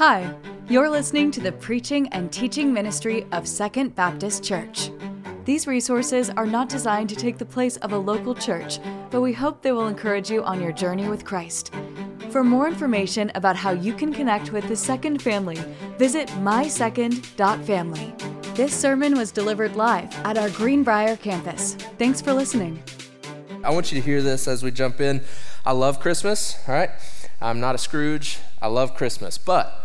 Hi, you're listening to the preaching and teaching ministry of Second Baptist Church. These resources are not designed to take the place of a local church, but we hope they will encourage you on your journey with Christ. For more information about how you can connect with the Second family, visit mysecond.family. This sermon was delivered live at our Greenbrier campus. Thanks for listening. I want you to hear this as we jump in. I love Christmas, all right? I'm not a Scrooge. I love Christmas. But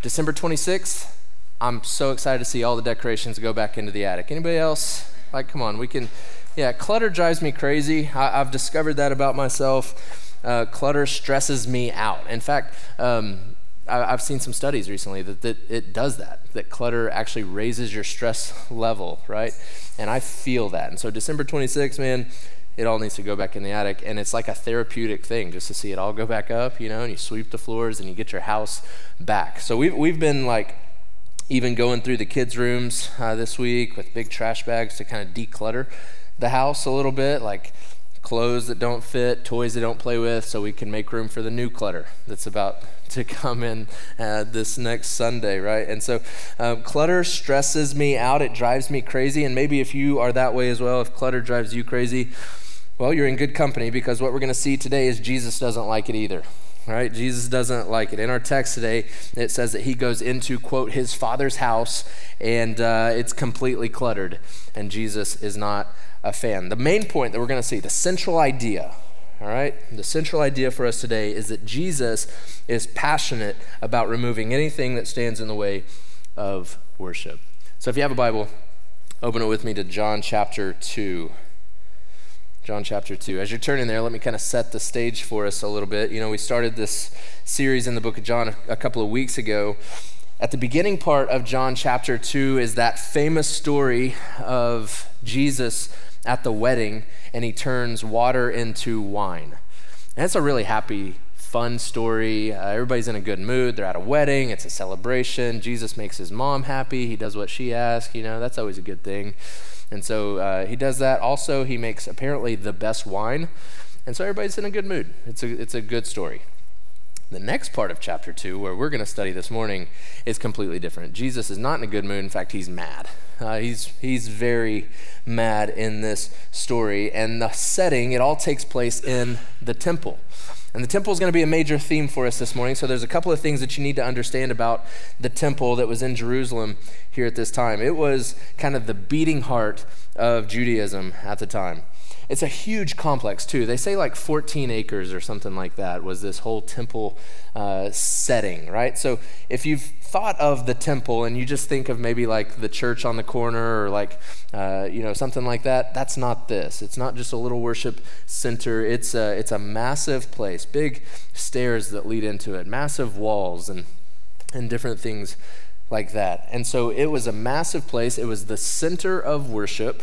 December 26th, I'm so excited to see all the decorations go back into the attic. Anybody else? Like, come on, we can. Yeah, clutter drives me crazy. I, have discovered that about myself. Uh, clutter stresses me out. In fact, um, I, have seen some studies recently that, that it does that, that clutter actually raises your stress level, right? And I feel that. And so, December 26th, man, it all needs to go back in the attic. And it's like a therapeutic thing just to see it all go back up, you know, and you sweep the floors and you get your house back. So we've, we've been like even going through the kids' rooms uh, this week with big trash bags to kind of declutter the house a little bit, like clothes that don't fit, toys they don't play with, so we can make room for the new clutter that's about to come in uh, this next Sunday, right? And so um, clutter stresses me out, it drives me crazy. And maybe if you are that way as well, if clutter drives you crazy, well, you're in good company because what we're going to see today is Jesus doesn't like it either. Right? Jesus doesn't like it. In our text today, it says that he goes into, quote, his father's house and uh, it's completely cluttered, and Jesus is not a fan. The main point that we're going to see, the central idea, all right, the central idea for us today is that Jesus is passionate about removing anything that stands in the way of worship. So if you have a Bible, open it with me to John chapter 2. John chapter 2. As you're turning there, let me kind of set the stage for us a little bit. You know, we started this series in the book of John a, couple of weeks ago. At the beginning part of John chapter 2 is that famous story of Jesus at the wedding and he turns water into wine. And it's a really happy, fun story. Uh, everybody's in a good mood. They're at a wedding, it's a celebration. Jesus makes his mom happy. He does what she asks. You know, that's always a good thing. And so uh, he does that. Also, he makes apparently the best wine. And so everybody's in a good mood. It's a, it's a good story. The next part of chapter 2, where we're going to study this morning, is completely different. Jesus is not in a good mood. In fact, he's mad. Uh, he's, he's very mad in this story. And the setting, it all takes place in the temple. And the temple is going to be a major theme for us this morning. So there's a couple of things that you need to understand about the temple that was in Jerusalem here at this time. It was kind of the beating heart of Judaism at the time. It's a huge complex, too. They say like 14 acres or something like that was this whole temple uh, setting, right? So if you've thought of the temple and you just think of maybe like the church on the corner or like, uh, you know, something like that, that's not this. It's not just a little worship center. It's a, it's a massive place, big stairs that lead into it, massive walls and, and different things like that. And so it was a massive place. It was the center of worship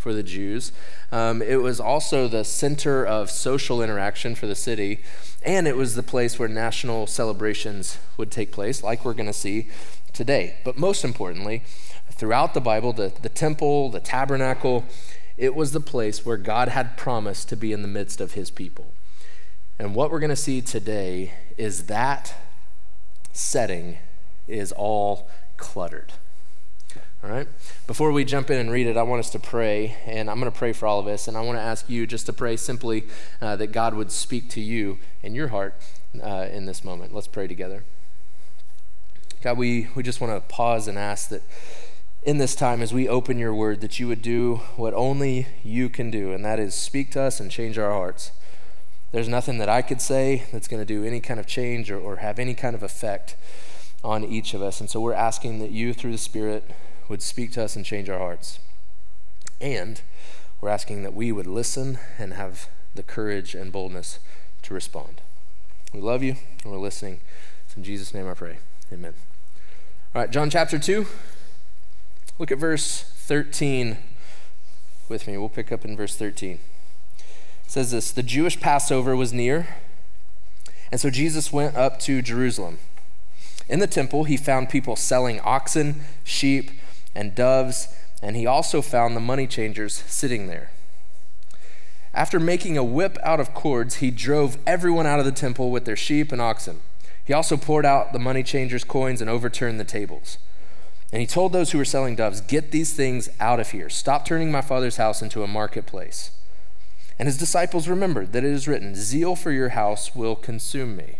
for the Jews. Um, it was also the center of social interaction for the city, and it was the place where national celebrations would take place, like we're going to see today. But most importantly, throughout the Bible, the, the temple, the tabernacle, it was the place where God had promised to be in the midst of his people. And what we're going to see today is that setting is all cluttered. All right? Before we jump in and read it, I want us to pray, and I'm going to pray for all of us, and I want to ask you just to pray simply uh, that God would speak to you in your heart uh, in this moment. Let's pray together. God, we, we just want to pause and ask that in this time, as we open your word, that you would do what only you can do, and that is speak to us and change our hearts. There's nothing that I could say that's going to do any kind of change or, or have any kind of effect on each of us. And so we're asking that you, through the Spirit, would speak to us and change our hearts. And we're asking that we would listen and have the courage and boldness to respond. We love you and we're listening. It's in Jesus' name I pray. Amen. All right, John chapter 2. Look at verse 13 with me. We'll pick up in verse 13. It says this The Jewish Passover was near, and so Jesus went up to Jerusalem. In the temple, he found people selling oxen, sheep, and doves, and he also found the money changers sitting there. After making a whip out of cords, he drove everyone out of the temple with their sheep and oxen. He also poured out the money changers' coins and overturned the tables. And he told those who were selling doves, Get these things out of here. Stop turning my father's house into a marketplace. And his disciples remembered that it is written, Zeal for your house will consume me.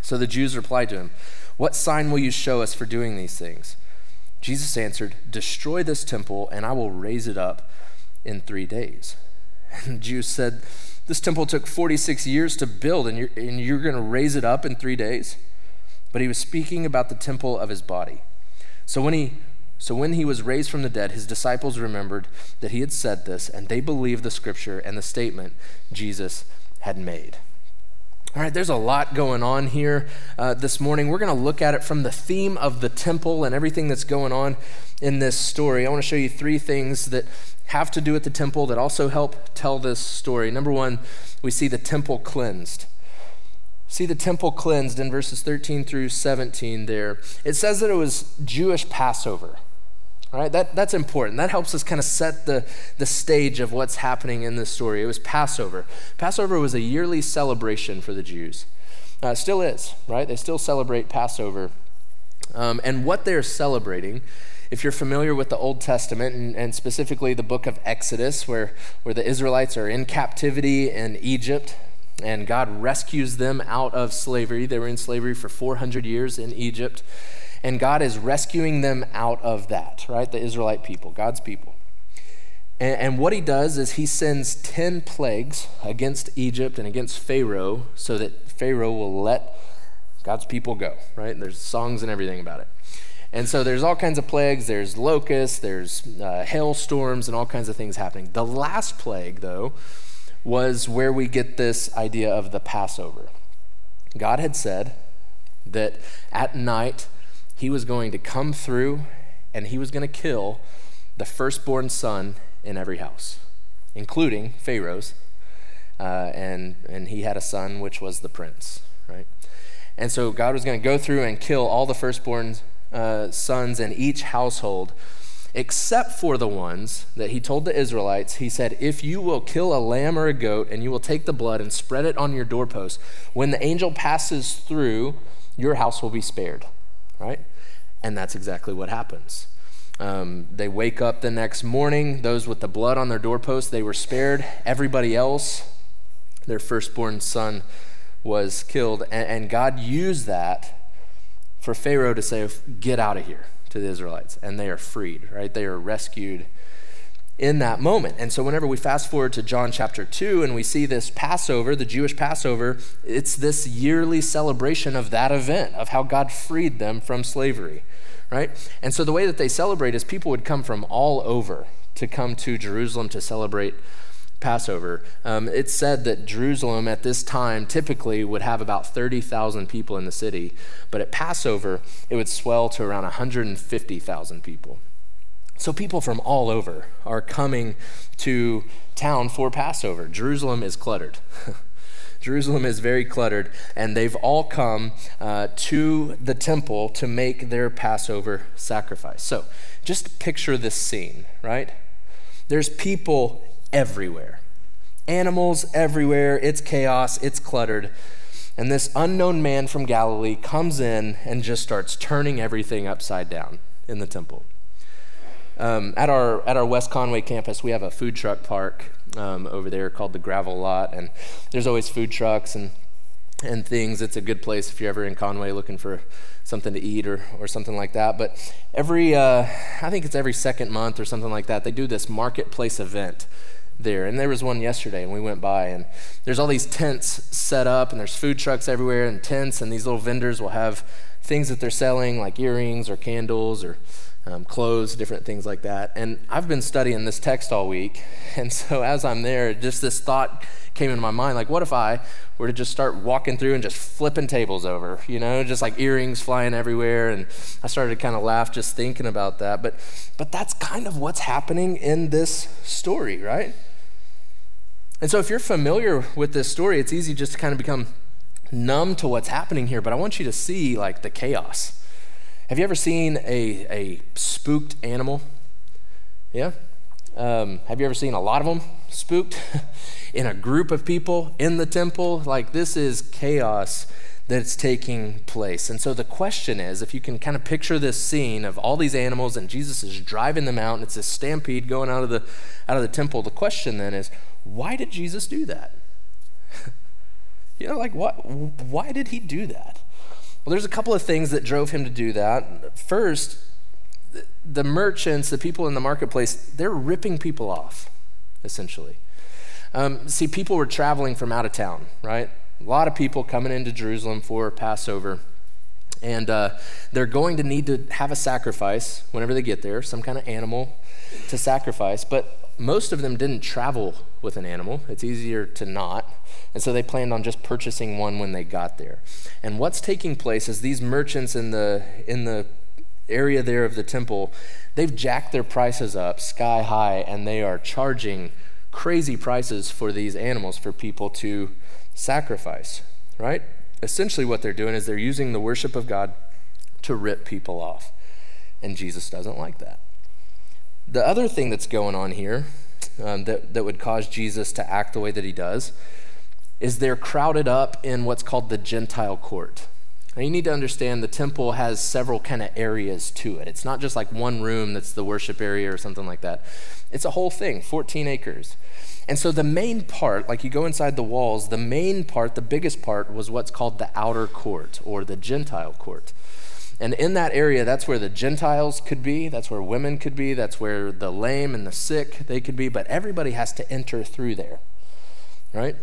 So the Jews replied to him, What sign will you show us for doing these things? Jesus answered, Destroy this temple, and I will raise it up in three days. And the Jews said, This temple took 46 years to build, and you're, and you're going to raise it up in three days? But he was speaking about the temple of his body. So when he so when he was raised from the dead, his disciples remembered that he had said this, and they believed the scripture and the statement Jesus had made. All right, there's a lot going on here uh, this morning. We're going to look at it from the theme of the temple and everything that's going on in this story. I want to show you three things that have to do with the temple that also help tell this story. Number one, we see the temple cleansed. See the temple cleansed in verses 13 through 17 there. It says that it was Jewish Passover. All right, that, that's important. That helps us kind of set the, the stage of what's happening in this story. It was Passover. Passover was a yearly celebration for the Jews. Uh, still is, right? They still celebrate Passover. Um, and what they're celebrating, if you're familiar with the Old Testament, and, and specifically the book of Exodus, where, where the Israelites are in captivity in Egypt, and God rescues them out of slavery. They were in slavery for 400 years in Egypt, and God is rescuing them out of that, right? The Israelite people, God's people. And, and what he does is he sends 10 plagues against Egypt and against Pharaoh so that Pharaoh will let God's people go, right? There's songs and everything about it. And so there's all kinds of plagues. There's locusts, there's uh, hailstorms, and all kinds of things happening. The last plague, though, was where we get this idea of the Passover. God had said that at night he was going to come through and he was going to kill the firstborn son in every house, including Pharaoh's. Uh, and, and he had a son, which was the prince, right? And so God was going to go through and kill all the firstborn uh, sons in each household except for the ones that he told the Israelites. He said, If you will kill a lamb or a goat and you will take the blood and spread it on your doorpost, when the angel passes through, your house will be spared. Right? And that's exactly what happens. Um, they wake up the next morning. Those with the blood on their doorpost, they were spared. Everybody else, their firstborn son was killed. And, and God used that for Pharaoh to say, Get out of here to the Israelites, and they are freed, right? They are rescued in that moment. And so, whenever we fast forward to John chapter 2 and we see this Passover, the Jewish Passover, it's this yearly celebration of that event, of how God freed them from slavery, right? And so, the way that they celebrate is people would come from all over to come to Jerusalem to celebrate Passover. Um, it's said that Jerusalem at this time typically would have about 30,000 people in the city, but at Passover, it would swell to around 150,000 people. So people from all over are coming to town for Passover. Jerusalem is cluttered. Jerusalem is very cluttered, and they've all come uh, to the temple to make their Passover sacrifice. So just picture this scene, right? There's people everywhere. Animals everywhere. It's chaos, it's cluttered. And this unknown man from Galilee comes in and just starts turning everything upside down in the temple. Um, at, our, at our West Conway campus, we have a food truck park um, over there called the Gravel Lot, and there's always food trucks and, and things. It's a good place if you're ever in Conway looking for something to eat or, or something like that. But every, uh, I think it's every second month or something like that, they do this marketplace event there. And there was one yesterday, and we went by, and there's all these tents set up, and there's food trucks everywhere, and tents, and these little vendors will have things that they're selling, like earrings or candles or um, clothes, different things like that. And I've been studying this text all week, and so as I'm there, just this thought came into my mind like, what if I were to just start walking through and just flipping tables over, you know, just like earrings flying everywhere? And I started to kind of laugh just thinking about that. But, but that's kind of what's happening in this story, right? And so if you're familiar with this story, it's easy just to kind of become numb to what's happening here, but I want you to see like the chaos. Have you ever seen a, a spooked animal? Yeah? Um, have you ever seen a lot of them spooked in a group of people in the temple? Like, this is chaos that's taking place. And so the question is if you can kind of picture this scene of all these animals and Jesus is driving them out and it's a stampede going out of the out of the temple, the question then is why did Jesus do that? you know, like what why did he do that? Well, there's a couple of things that drove him to do that. First, the merchants, the people in the marketplace, they're ripping people off, essentially. Um, see, people were traveling from out of town, right? A lot of people coming into Jerusalem for Passover. And uh, they're going to need to have a sacrifice whenever they get there, some kind of animal to sacrifice. But most of them didn't travel with an animal. It's easier to not. And so they planned on just purchasing one when they got there. And what's taking place is these merchants in the, in the area there of the temple, they've jacked their prices up sky high and they are charging crazy prices for these animals for people to sacrifice, right? Essentially, what they're doing is they're using the worship of God to rip people off. And Jesus doesn't like that. The other thing that's going on here um, that, that would cause Jesus to act the way that he does is they're crowded up in what's called the Gentile court. Now you need to understand the temple has several kind of areas to it. It's not just like one room that's the worship area or something like that. It's a whole thing, 14 acres. And so the main part, like you go inside the walls, the main part, the biggest part was what's called the outer court or the Gentile court. And in that area, that's where the Gentiles could be, that's where women could be, that's where the lame and the sick they could be, but everybody has to enter through there. Right?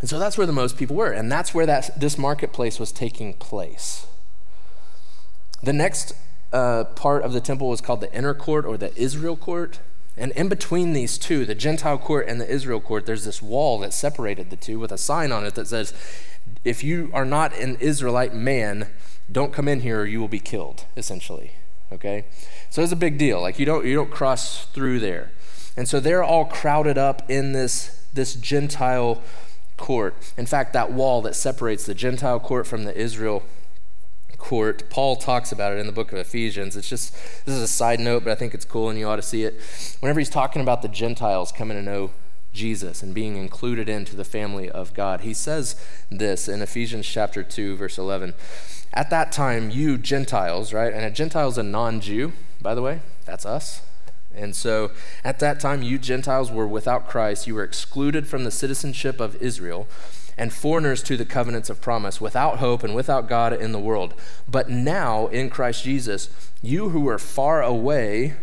And so that's where the most people were, and that's where that this marketplace was taking place. The next uh, part of the temple was called the inner court or the Israel court. And in between these two, the Gentile court and the Israel court, there's this wall that separated the two with a sign on it that says, If you are not an Israelite man, don't come in here or you will be killed, essentially. Okay? So it's a big deal. Like you don't you don't cross through there. And so they're all crowded up in this this Gentile court. In fact, that wall that separates the Gentile court from the Israel court. Paul talks about it in the book of Ephesians. It's just, this is a side note, but I think it's cool and you ought to see it. Whenever he's talking about the Gentiles coming to know Jesus and being included into the family of God, he says this in Ephesians chapter 2, verse 11. At that time, you Gentiles, right? And a Gentile is a non Jew, by the way. That's us. And so at that time, you Gentiles were without Christ. You were excluded from the citizenship of Israel and foreigners to the covenants of promise, without hope and without God in the world. But now, in Christ Jesus, you who were far away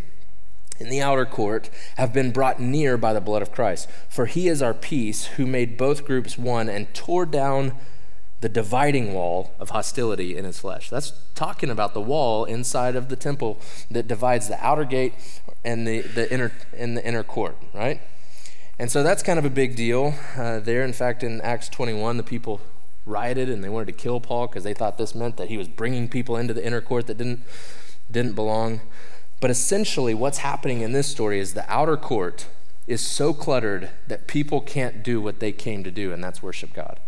in the outer court have been brought near by the blood of Christ. For he is our peace, who made both groups one and tore down the dividing wall of hostility in his flesh. That's talking about the wall inside of the temple that divides the outer gate and the, the inner in the inner court, right? And so that's kind of a big deal uh, there. In fact, in Acts 21, the people rioted and they wanted to kill Paul because they thought this meant that he was bringing people into the inner court that didn't, didn't belong. But essentially, what's happening in this story is the outer court is so cluttered that people can't do what they came to do, and that's worship God.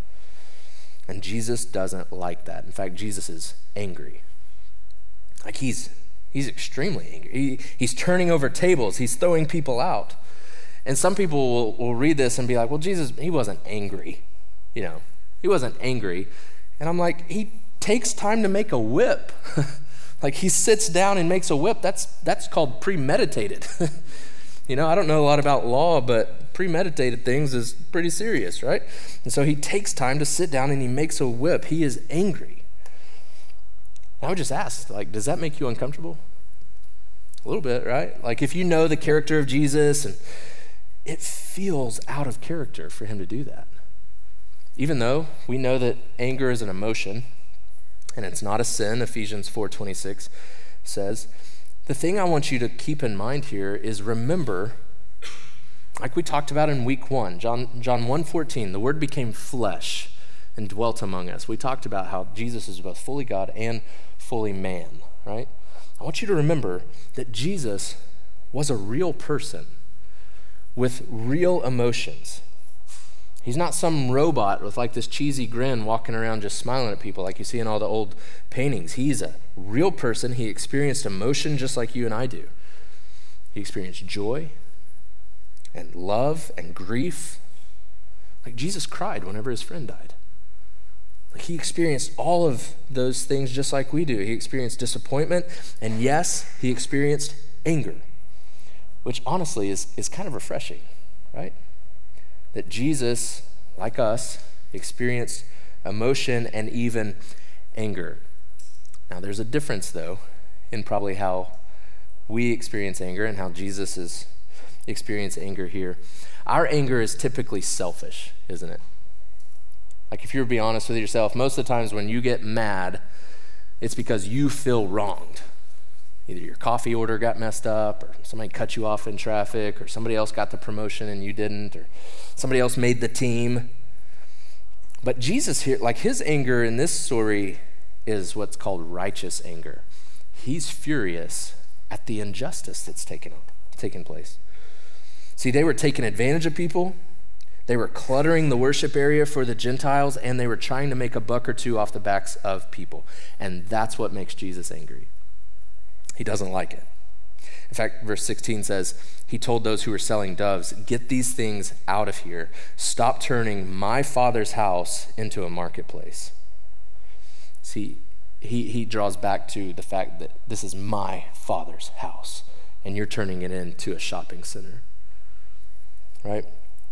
And Jesus doesn't like that. In fact, Jesus is angry. Like he's he's extremely angry. He, he's turning over tables, he's throwing people out. And some people will, will read this and be like, well, Jesus, he wasn't angry. You know, he wasn't angry. And I'm like, he takes time to make a whip. like he sits down and makes a whip. That's, that's called premeditated. you know, I don't know a lot about law, but premeditated things is pretty serious, right? And so he takes time to sit down and he makes a whip. He is angry. I would just ask, like, does that make you uncomfortable? A little bit, right? Like, if you know the character of Jesus and it feels out of character for him to do that. Even though we know that anger is an emotion and it's not a sin, Ephesians 4:26 says, the thing I want you to keep in mind here is remember like we talked about in week 1, John John 1:14, the word became flesh and dwelt among us. We talked about how Jesus is both fully God and fully man, right? I want you to remember that Jesus was a real person with real emotions. He's not some robot with like this cheesy grin walking around just smiling at people like you see in all the old paintings. He's a real person. He experienced emotion just like you and I do. He experienced joy and love and grief. Like Jesus cried whenever his friend died. Like He experienced all of those things just like we do. He experienced disappointment, and yes, he experienced anger, which honestly is, is kind of refreshing, right? That Jesus, like us, experienced emotion and even anger. Now, there's a difference, though, in probably how we experience anger and how Jesus is experience anger here. Our anger is typically selfish, isn't it? Like, if you're to be honest with yourself, most of the times when you get mad, it's because you feel wronged. Either your coffee order got messed up, or somebody cut you off in traffic, or somebody else got the promotion and you didn't, or somebody else made the team. But Jesus here, like his anger in this story is what's called righteous anger. He's furious at the injustice that's taken, taken place. See, they were taking advantage of people, they were cluttering the worship area for the Gentiles, and they were trying to make a buck or two off the backs of people. And that's what makes Jesus angry. He doesn't like it. In fact, verse 16 says, He told those who were selling doves, Get these things out of here. Stop turning my father's house into a marketplace. See, he, he draws back to the fact that this is my father's house, and you're turning it into a shopping center. Right?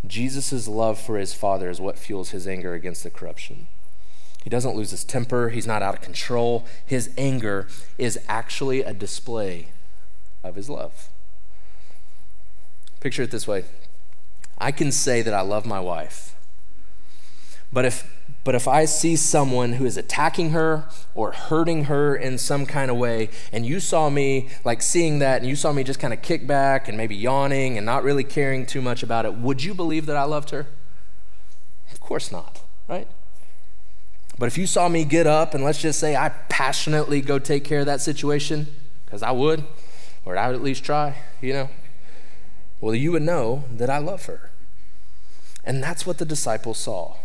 Jesus' love for his father is what fuels his anger against the corruption. He doesn't lose his temper, he's not out of control. His anger is actually a display of his love. Picture it this way I can say that I love my wife, but if but if I see someone who is attacking her or hurting her in some kind of way, and you saw me like seeing that, and you saw me just kind of kick back and maybe yawning and not really caring too much about it, would you believe that I loved her? Of course not, right? But if you saw me get up and let's just say I passionately go take care of that situation, because I would, or I would at least try, you know, well, you would know that I love her. And that's what the disciples saw.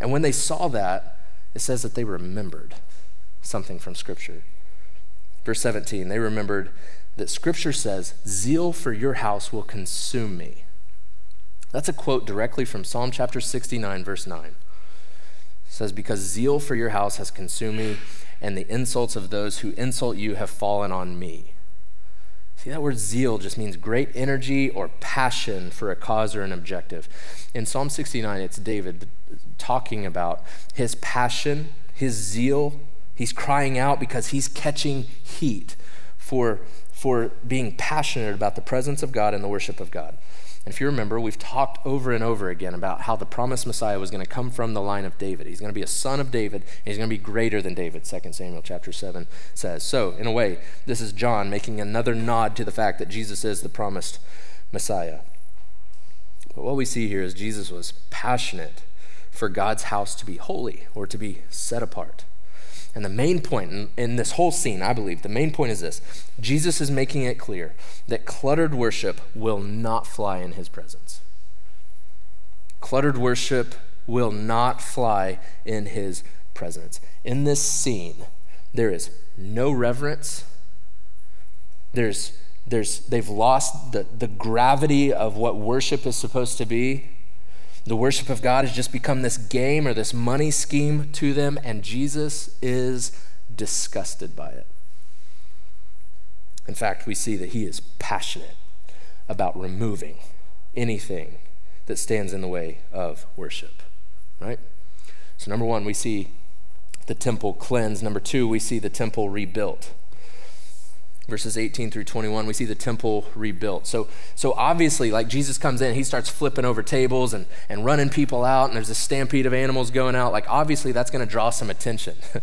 And when they saw that, it says that they remembered something from Scripture. Verse 17, they remembered that Scripture says, Zeal for your house will consume me. That's a quote directly from Psalm chapter 69, verse 9. Says, Because zeal for your house has consumed me, and the insults of those who insult you have fallen on me. See, that word zeal just means great energy or passion for a cause or an objective. In Psalm 69, it's David talking about his passion, his zeal. He's crying out because he's catching heat for, for being passionate about the presence of God and the worship of God. And if you remember, we've talked over and over again about how the promised Messiah was going to come from the line of David. He's going to be a son of David, and he's going to be greater than David, 2 Samuel chapter 7 says. So, in a way, this is John making another nod to the fact that Jesus is the promised Messiah. But what we see here is Jesus was passionate for God's house to be holy or to be set apart. And the main point in, in, this whole scene, I believe, the main point is this Jesus is making it clear that cluttered worship will not fly in his presence. Cluttered worship will not fly in his presence. In this scene, there is no reverence. There's, there's, they've lost the, the gravity of what worship is supposed to be. The worship of God has just become this game or this money scheme to them, and Jesus is disgusted by it. In fact, we see that he is passionate about removing anything that stands in the way of worship, right? So, number one, we see the temple cleansed. Number two, we see the temple rebuilt verses 18 through 21 we see the temple rebuilt. So so obviously like jesus comes in he starts flipping over tables and and running people out and there's a stampede of animals going out. Like obviously that's going to draw some attention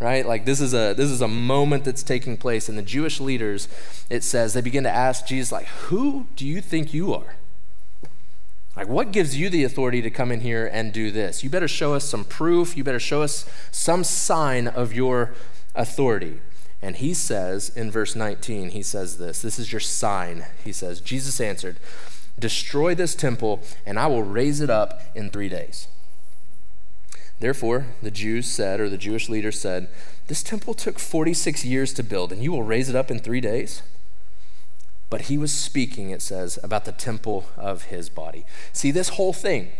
right? Like this is a this is a moment that's taking place. And the jewish leaders it says they begin to ask jesus like who do you think you are? Like what gives you the authority to come in here and do this? You better show us some proof. You better show us some sign of your authority and he says in verse 19, he says this This is your sign. He says, Jesus answered, Destroy this temple, and I will raise it up in three days. Therefore, the Jews said, or the Jewish leaders said, This temple took 46 years to build, and you will raise it up in three days? But he was speaking, it says, about the temple of his body. See, this whole thing,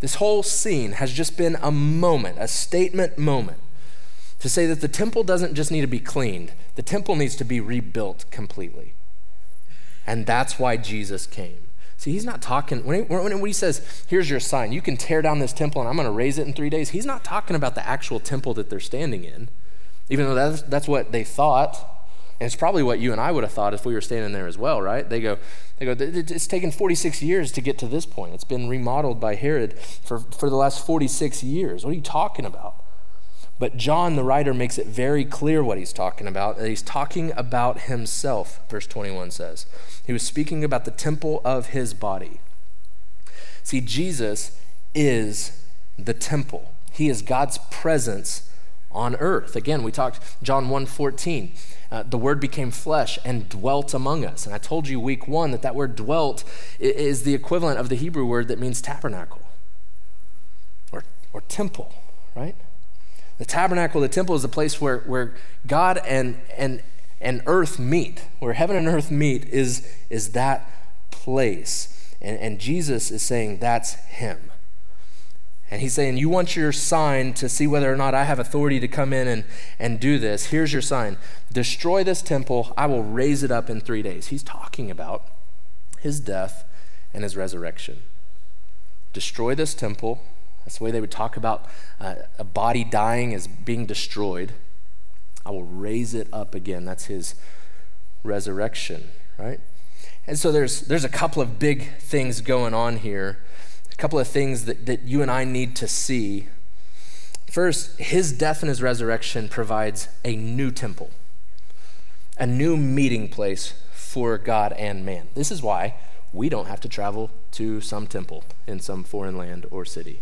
This whole scene has just been a moment, a statement moment, to say that the temple doesn't just need to be cleaned, the temple needs to be rebuilt completely. And that's why Jesus came. See, he's not talking, when he, when he says, here's your sign, you can tear down this temple and I'm going to raise it in three days, he's not talking about the actual temple that they're standing in, even though that's, that's what they thought. And it's probably what you and I would have thought if we were standing there as well, right? They go, they go, it's taken 46 years to get to this point. It's been remodeled by Herod for, for the last 46 years. What are you talking about? But John, the writer, makes it very clear what he's talking about. He's talking about himself, verse 21 says. He was speaking about the temple of his body. See, Jesus is the temple. He is God's presence on earth. Again, we talked John 1:14. Uh, the word became flesh and dwelt among us. And I told you week 1 that that word dwelt is the equivalent of the Hebrew word that means tabernacle or or temple, right? The tabernacle, the temple is the place where, where God and, and, and earth meet, where heaven and earth meet is, is that place. And, and Jesus is saying that's him. And he's saying, You want your sign to see whether or not I have authority to come in and, and do this. Here's your sign destroy this temple, I will raise it up in three days. He's talking about his death and his resurrection. Destroy this temple. That's the way they would talk about uh, a body dying as being destroyed. I will raise it up again. That's his resurrection, right? And so there's, there's a couple of big things going on here, a couple of things that, that you and I need to see. First, his death and his resurrection provides a new temple, a new meeting place for God and man. This is why we don't have to travel to some temple in some foreign land or city?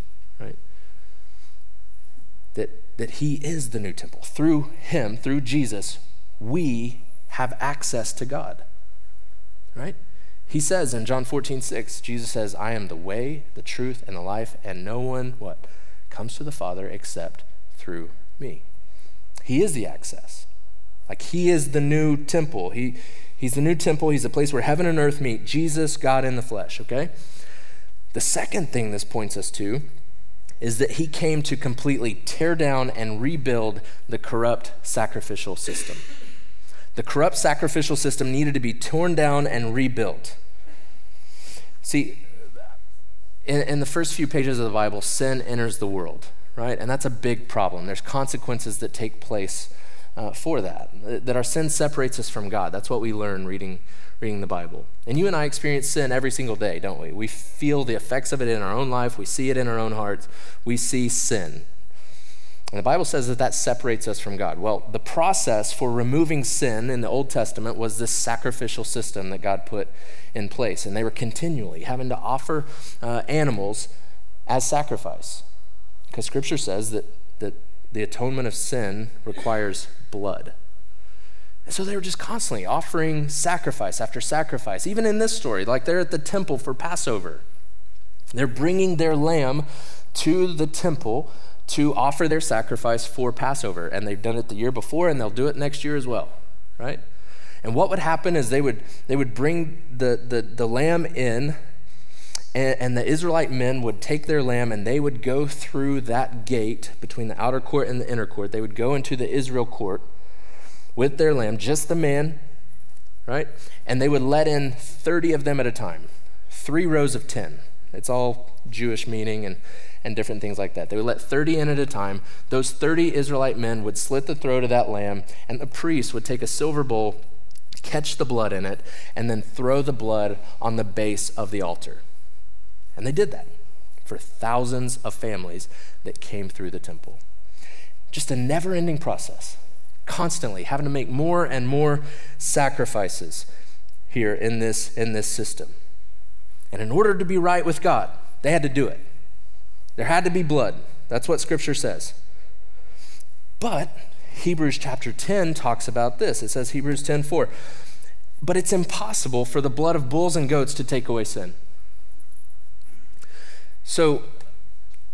That, that he is the new temple. Through him, through Jesus, we have access to God. Right? He says in John 14, 6, Jesus says, I am the way, the truth, and the life, and no one, what? Comes to the Father except through me. He is the access. Like he is the new temple. He, he's the new temple. He's the place where heaven and earth meet. Jesus, God in the flesh, okay? The second thing this points us to is that he came to completely tear down and rebuild the corrupt sacrificial system. The corrupt sacrificial system needed to be torn down and rebuilt. See, in, in, the first few pages of the Bible, sin enters the world, right? And that's a big problem. There's consequences that take place uh, for that, that our sin separates us from God. That's what we learn reading reading the Bible. And you and I experience sin every single day, don't we? We feel the effects of it in our own life, we see it in our own hearts, we see sin. And the Bible says that that separates us from God. Well, the process for removing sin in the Old Testament was this sacrificial system that God put in place. And they were continually having to offer uh, animals as sacrifice. Because Scripture says that, that the atonement of sin requires blood. And so they were just constantly offering sacrifice after sacrifice. Even in this story, like they're at the temple for Passover, they're bringing their lamb to the temple to offer their sacrifice for Passover. And they've done it the year before, and they'll do it next year as well, right? And what would happen is they would, they would bring the, the, the lamb in, and, and the Israelite men would take their lamb and they would go through that gate between the outer court and the inner court. They would go into the Israel court with their lamb, just the man, right? And they would let in 30 of them at a time, three rows of 10. It's all Jewish meaning and, and different things like that. They would let 30 in at a time. Those 30 Israelite men would slit the throat of that lamb, and the priest would take a silver bowl, catch the blood in it, and then throw the blood on the base of the altar. And they did that for thousands of families that came through the temple. Just a never ending process constantly having to make more and more sacrifices here in this, in this system. And in order to be right with God, they had to do it. There had to be blood. That's what Scripture says. But Hebrews chapter 10 talks about this. It says, Hebrews 10 4, but it's impossible for the blood of bulls and goats to take away sin. So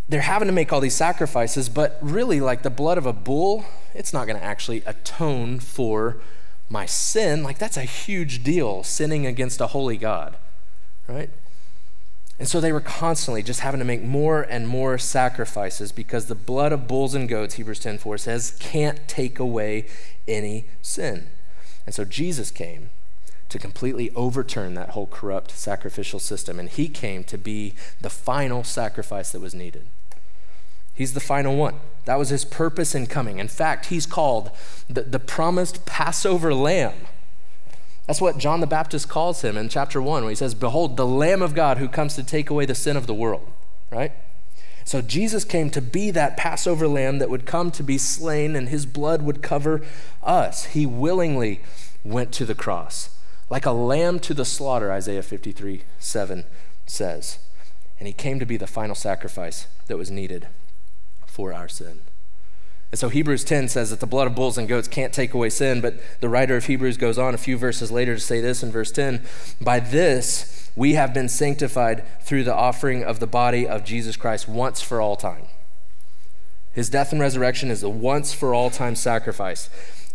they're having to make all these sacrifices, but really, like the blood of a bull, it's not going to actually atone for my sin. Like, that's a huge deal, sinning against a holy God, right? And so they were constantly just having to make more and more sacrifices because the blood of bulls and goats, Hebrews 10:4 says, can't take away any sin. And so Jesus came to completely overturn that whole corrupt sacrificial system. And he came to be the final sacrifice that was needed. He's the final one. That was his purpose in coming. In fact, he's called the, the promised Passover lamb. That's what John the Baptist calls him in chapter 1 when he says, Behold, the Lamb of God who comes to take away the sin of the world, right? So Jesus came to be that Passover lamb that would come to be slain and his blood would cover us. He willingly went to the cross like a lamb to the slaughter, Isaiah 53 7 says. And he came to be the final sacrifice that was needed for our sin. And so Hebrews 10 says that the blood of bulls and goats can't take away sin, but the writer of Hebrews goes on a few verses later to say this in verse 10 By this we have been sanctified through the offering of the body of Jesus Christ once for all time. His death and resurrection is a once for all time sacrifice.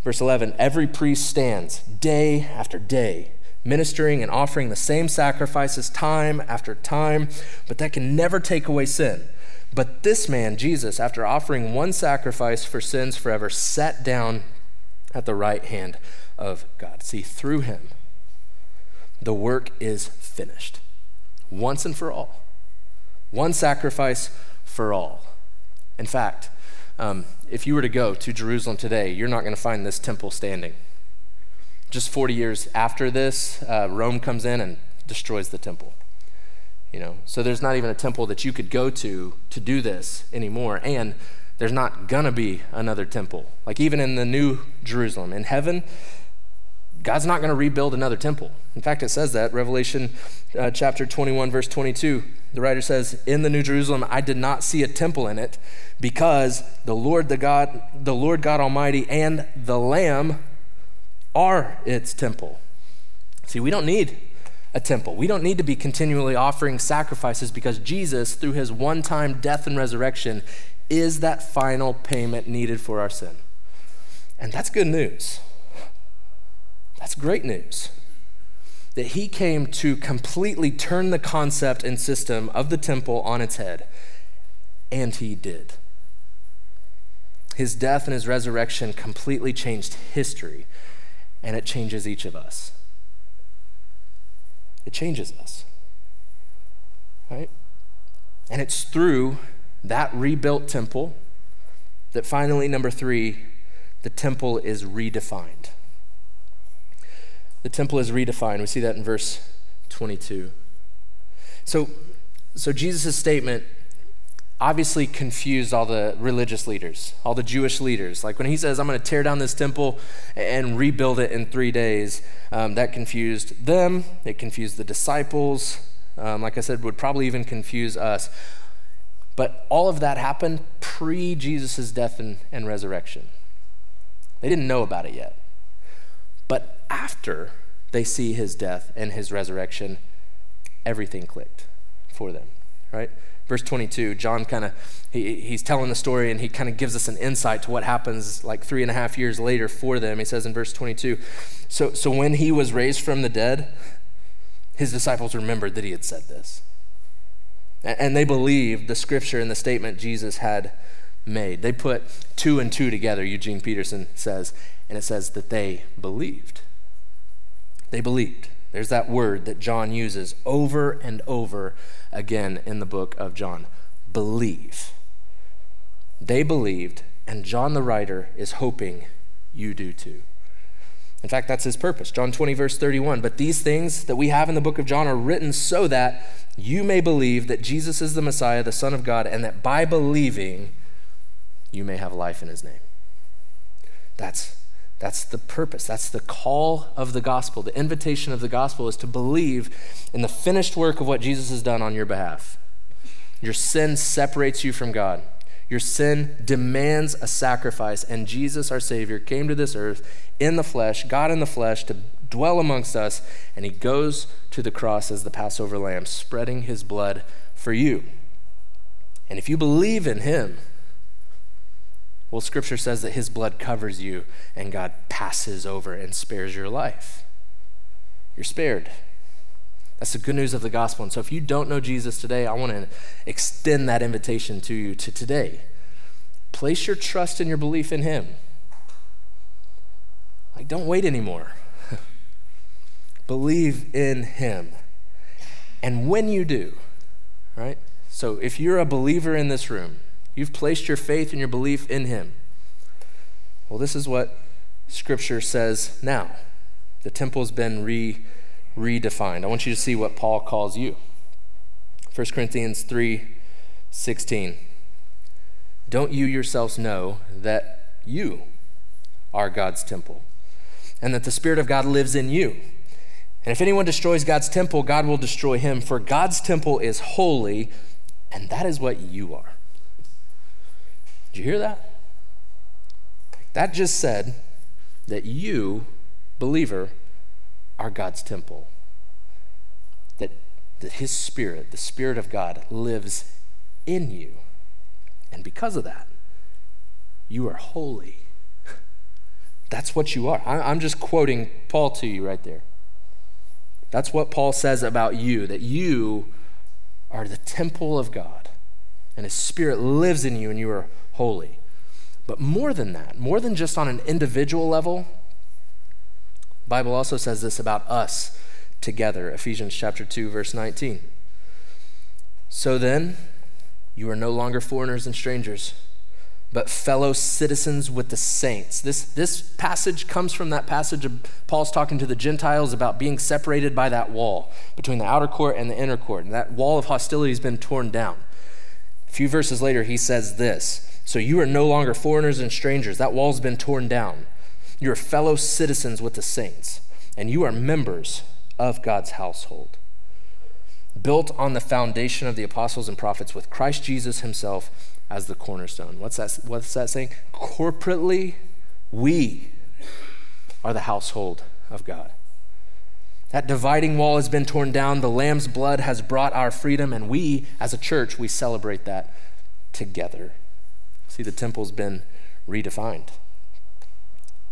Verse 11 Every priest stands day after day, ministering and offering the same sacrifices time after time, but that can never take away sin. But this man, Jesus, after offering one sacrifice for sins forever, sat down at the right hand of God. See, through him, the work is finished once and for all. One sacrifice for all. In fact, um, if you were to go to Jerusalem today, you're not going to find this temple standing. Just 40 years after this, uh, Rome comes in and destroys the temple. You know, so there's not even a temple that you could go to to do this anymore. And there's not gonna be another temple. Like even in the new Jerusalem, in heaven, God's not gonna rebuild another temple. In fact, it says that Revelation uh, chapter 21, verse 22. The writer says, "In the New Jerusalem, I did not see a temple in it, because the Lord, the God, the Lord God Almighty, and the Lamb are its temple." See, we don't need a temple. We don't need to be continually offering sacrifices because Jesus, through his one time death and resurrection, is that final payment needed for our sin. And that's good news. That's great news. That he came to completely turn the concept and system of the temple on its head. And he did. His death and his resurrection completely changed history, and it changes each of us. It changes us. Right? And it's through that rebuilt temple that finally, number three, the temple is redefined. The temple is redefined. We see that in verse 22. So, so Jesus' statement obviously confused all the religious leaders, all the Jewish leaders. Like when he says, I'm going to tear down this temple and rebuild it in three days, um, that confused them. It confused the disciples. Um, like I said, would probably even confuse us. But all of that happened pre Jesus' death and, and resurrection. They didn't know about it yet. But after they see his death and his resurrection, everything clicked for them, right? Verse 22 john kind of he, he's telling the story and he kind of gives us an insight to what happens like three and a half years later for them. He says in verse 22 so, so when he was raised from the dead his disciples remembered that he had said this. And, and they believed the scripture and the statement jesus had made. They put two and two together eugene peterson says and it says that they believed. They believed there's that word that John uses over and over again in the book of John believe. They believed, and John the writer is hoping you do too. In fact, that's his purpose. John 20, verse 31. But these things that we have in the book of John are written so that you may believe that Jesus is the Messiah, the Son of God, and that by believing you may have life in his name. That's that's the purpose. That's the call of the gospel. The invitation of the gospel is to believe in the finished work of what Jesus has done on your behalf. Your sin separates you from God. Your sin demands a sacrifice, and Jesus, our Savior, came to this earth in the flesh, God in the flesh, to dwell amongst us, and He goes to the cross as the Passover lamb, spreading His blood for you. And if you believe in Him, well, Scripture says that His blood covers you and God passes over and spares your life. You're spared. That's the good news of the gospel. And so if you don't know Jesus today, I want to extend that invitation to you to today. Place your trust and your belief in Him. Like, don't wait anymore. Believe in Him. And when you do, right? So if you're a believer in this room, you've placed your faith and your belief in Him. Well, this is what Scripture says now. The temple's been re redefined. I want you to see what Paul calls you. 1 Corinthians 3 16. Don't you yourselves know that you are God's temple and that the Spirit of God lives in you? And if anyone destroys God's temple, God will destroy him, for God's temple is holy, and that is what you are. Did you hear that? That just said that you, believer, are God's temple. That, that His Spirit, the Spirit of God, lives in you. And because of that, you are holy. That's what you are. I'm just quoting Paul to you right there. That's what Paul says about you, that you are the temple of God, and His Spirit lives in you, and you are holy. But more than that, more than just on an individual level, Bible also says this about us together. Ephesians chapter 2 verse 19. So then, you are no longer foreigners and strangers, but fellow citizens with the saints. This, this passage comes from that passage of Paul's talking to the Gentiles about being separated by that wall between the outer court and the inner court. And that wall of hostility has been torn down. A few verses later, he says this So you are no longer foreigners and strangers. That wall's been torn down. You're fellow citizens with the saints, and you are members of God's household. Built on the foundation of the apostles and prophets with Christ Jesus himself as the cornerstone. What's that, what's that saying? Corporately, we are the household of God. That dividing wall has been torn down. The Lamb's blood has brought our freedom, and we, as a church, we celebrate that together. See, the temple's been redefined.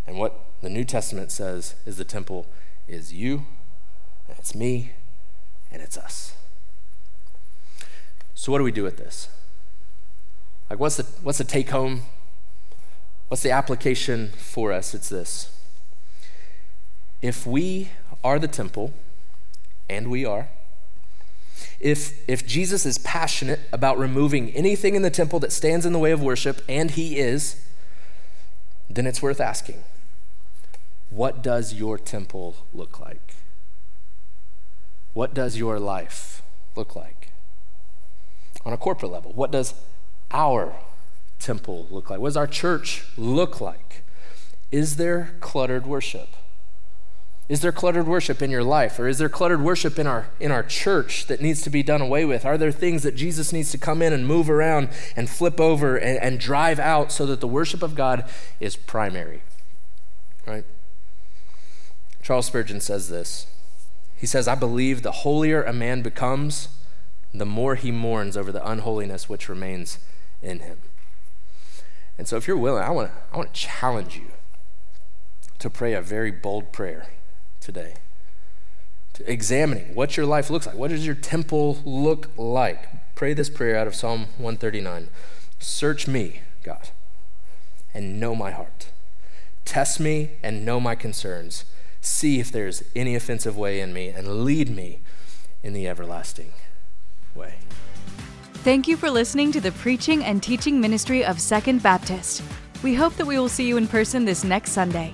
And what the New Testament says is the temple is you, and it's me, and it's us. So, what do we do with this? Like, what's the, what's the take home? What's the application for us? It's this. If we are the temple, and we are, if, if Jesus is passionate about removing anything in the temple that stands in the way of worship, and he is, then it's worth asking what does your temple look like? What does your life look like? On a corporate level, what does our temple look like? What does our church look like? Is there cluttered worship? Is there cluttered worship in your life? Or is there cluttered worship in our, in our church that needs to be done away with? Are there things that Jesus needs to come in and move around and flip over and, and drive out so that the worship of God is primary? Right? Charles Spurgeon says this. He says, I believe the holier a man becomes, the more he mourns over the unholiness which remains in him. And so, if you're willing, I want to I want to challenge you to pray a very bold prayer today. To examining what your life looks like. What does your temple look like? Pray this prayer out of Psalm 139. Search me, God, and know my heart. Test me and know my concerns see if there's any offensive way in me, and lead me in the everlasting way. Thank you for listening to the preaching and teaching ministry of Second Baptist. We hope that we will see you in person this next Sunday.